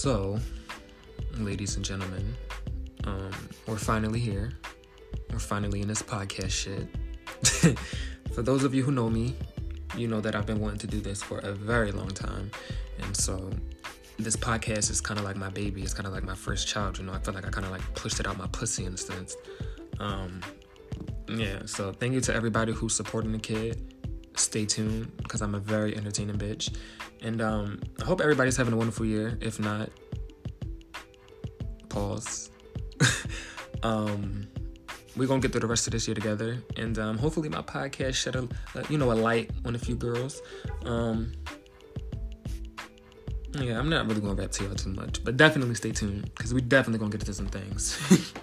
So, ladies and gentlemen, um, we're finally here. We're finally in this podcast shit. for those of you who know me, you know that I've been wanting to do this for a very long time. And so this podcast is kind of like my baby. It's kind of like my first child. You know, I feel like I kind of like pushed it out my pussy in a sense. Um, yeah. So thank you to everybody who's supporting the kid. Stay tuned because I'm a very entertaining bitch, and um, I hope everybody's having a wonderful year. If not, pause. um, we're gonna get through the rest of this year together, and um, hopefully my podcast shed a, you know a light on a few girls. Um, yeah, I'm not really gonna rap to y'all too much, but definitely stay tuned because we definitely gonna get into some things.